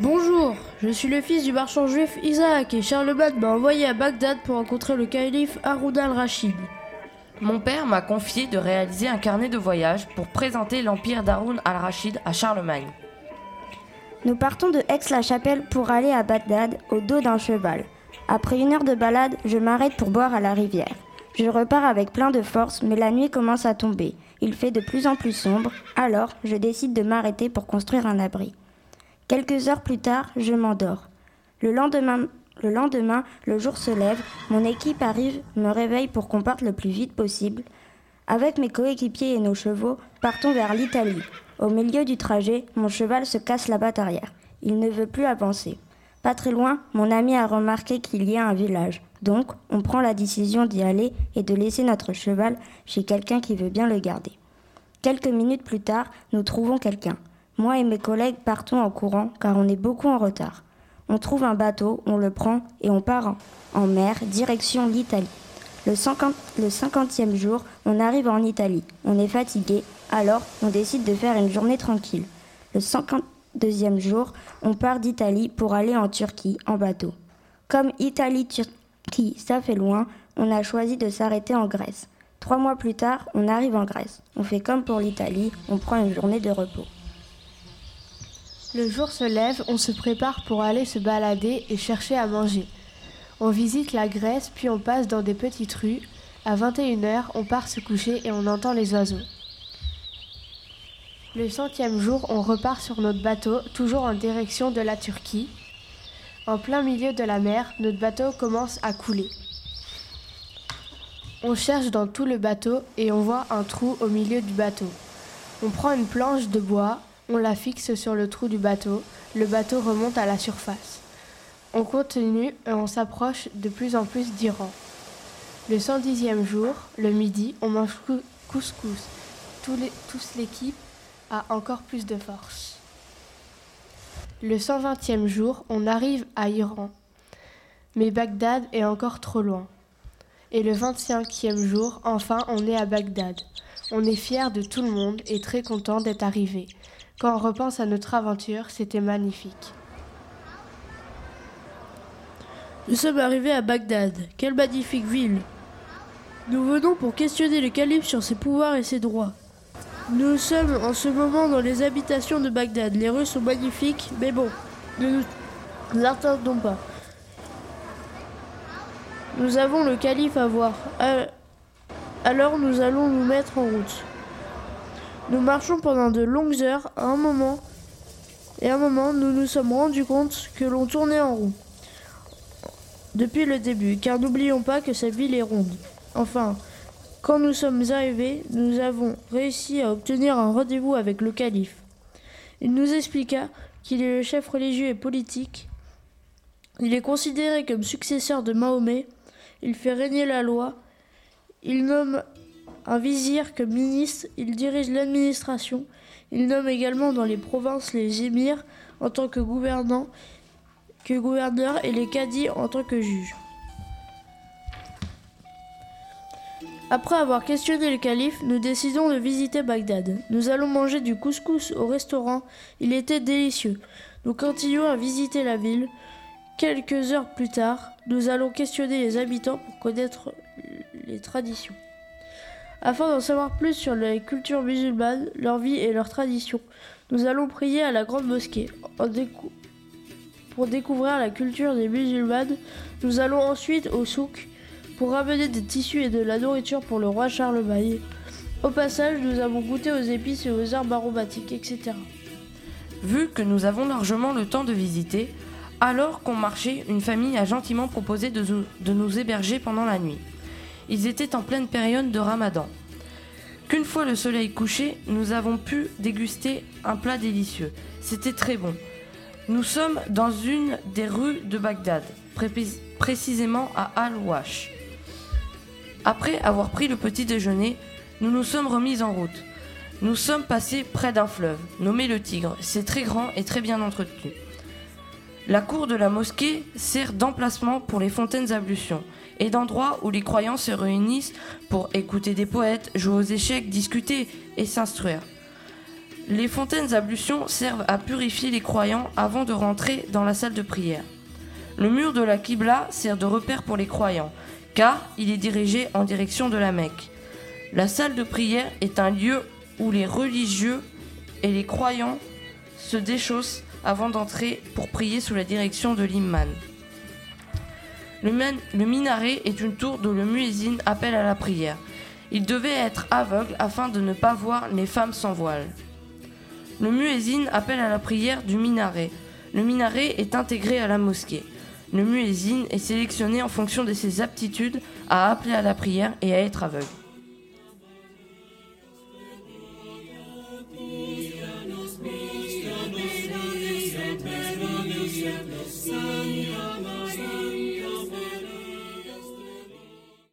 Bonjour, je suis le fils du marchand juif Isaac et Charlemagne m'a envoyé à Bagdad pour rencontrer le calife Haroun al-Rachid. Mon père m'a confié de réaliser un carnet de voyage pour présenter l'empire d'Haroun al-Rachid à Charlemagne. Nous partons de Aix-la-Chapelle pour aller à Bagdad au dos d'un cheval. Après une heure de balade, je m'arrête pour boire à la rivière. Je repars avec plein de force, mais la nuit commence à tomber. Il fait de plus en plus sombre, alors je décide de m'arrêter pour construire un abri. Quelques heures plus tard, je m'endors. Le lendemain, le jour se lève, mon équipe arrive, me réveille pour qu'on parte le plus vite possible. Avec mes coéquipiers et nos chevaux, partons vers l'Italie. Au milieu du trajet, mon cheval se casse la batte arrière. Il ne veut plus avancer. Pas très loin, mon ami a remarqué qu'il y a un village. Donc, on prend la décision d'y aller et de laisser notre cheval chez quelqu'un qui veut bien le garder. Quelques minutes plus tard, nous trouvons quelqu'un. Moi et mes collègues partons en courant car on est beaucoup en retard. On trouve un bateau, on le prend et on part en, mer, direction l'Italie. Le, 50, le 50e jour, on arrive en Italie. On est fatigué, alors on décide de faire une journée tranquille. Le 52e jour, on part d'Italie pour aller en Turquie en bateau. Comme Italie-Turquie, ça fait loin, on a choisi de s'arrêter en Grèce. Trois mois plus tard, on arrive en Grèce. On fait comme pour l'Italie, on prend une journée de repos. Le jour se lève, on se prépare pour aller se balader et chercher à manger. On visite la Grèce, puis on passe dans des petites rues. À 21h, on part se coucher et on entend les oiseaux. Le centième jour, on repart sur notre bateau, toujours en direction de la Turquie. En plein milieu de la mer, notre bateau commence à couler. On cherche dans tout le bateau et on voit un trou au milieu du bateau. On prend une planche de bois, on la fixe sur le trou du bateau. Le bateau remonte à la surface. On continue et on s'approche de plus en plus d'Iran. Le 110e jour, le midi, on mange couscous. Tous l'équipe a encore plus de force. Le 120e jour, on arrive à Iran. Mais Bagdad est encore trop loin. Et le 25e jour, enfin, on est à Bagdad. On est fier de tout le monde et très content d'être arrivé. Quand on repense à notre aventure, c'était magnifique. Nous sommes arrivés à Bagdad. Quelle magnifique ville. Nous venons pour questionner le calife sur ses pouvoirs et ses droits. Nous sommes en ce moment dans les habitations de Bagdad. Les rues sont magnifiques, mais bon, ne nous attendons pas. Nous avons le calife à voir. Alors nous allons nous mettre en route. Nous marchons pendant de longues heures. Un moment, et un moment, nous nous sommes rendus compte que l'on tournait en rond. Depuis le début, car n'oublions pas que cette ville est ronde. Enfin, quand nous sommes arrivés, nous avons réussi à obtenir un rendez-vous avec le calife. Il nous expliqua qu'il est le chef religieux et politique. Il est considéré comme successeur de Mahomet. Il fait régner la loi. Il nomme un vizir comme ministre, il dirige l'administration. Il nomme également dans les provinces les émirs en tant que gouvernants, que gouverneurs et les cadis en tant que juges. Après avoir questionné le calife, nous décidons de visiter Bagdad. Nous allons manger du couscous au restaurant. Il était délicieux. Nous continuons à visiter la ville. Quelques heures plus tard, nous allons questionner les habitants pour connaître les traditions. Afin d'en savoir plus sur la culture musulmane, leur vie et leurs traditions, nous allons prier à la grande mosquée. pour découvrir la culture des musulmanes, nous allons ensuite au souk pour ramener des tissus et de la nourriture pour le roi Charlemagne. Au passage, nous avons goûté aux épices et aux herbes aromatiques, etc. Vu que nous avons largement le temps de visiter, alors qu'on marchait, une famille a gentiment proposé de nous héberger pendant la nuit. Ils étaient en pleine période de ramadan. Qu'une fois le soleil couché, nous avons pu déguster un plat délicieux. C'était très bon. Nous sommes dans une des rues de Bagdad, précisément à Al-Wash. Après avoir pris le petit déjeuner, nous nous sommes remis en route. Nous sommes passés près d'un fleuve, nommé le Tigre. C'est très grand et très bien entretenu. La cour de la mosquée sert d'emplacement pour les fontaines ablutions et d'endroits où les croyants se réunissent pour écouter des poètes, jouer aux échecs, discuter et s'instruire. Les fontaines ablutions servent à purifier les croyants avant de rentrer dans la salle de prière. Le mur de la Qibla sert de repère pour les croyants, car il est dirigé en direction de la Mecque. La salle de prière est un lieu où les religieux et les croyants se déchaussent avant d'entrer pour prier sous la direction de l'imam. Le, le, minaret est une tour dont le muezzin appelle à la prière. Il devait être aveugle afin de ne pas voir les femmes sans voile. Le muezzin appelle à la prière du minaret. Le minaret est intégré à la mosquée. Le muezzin est sélectionné en fonction de ses aptitudes à appeler à la prière et à être aveugle. siempre sí.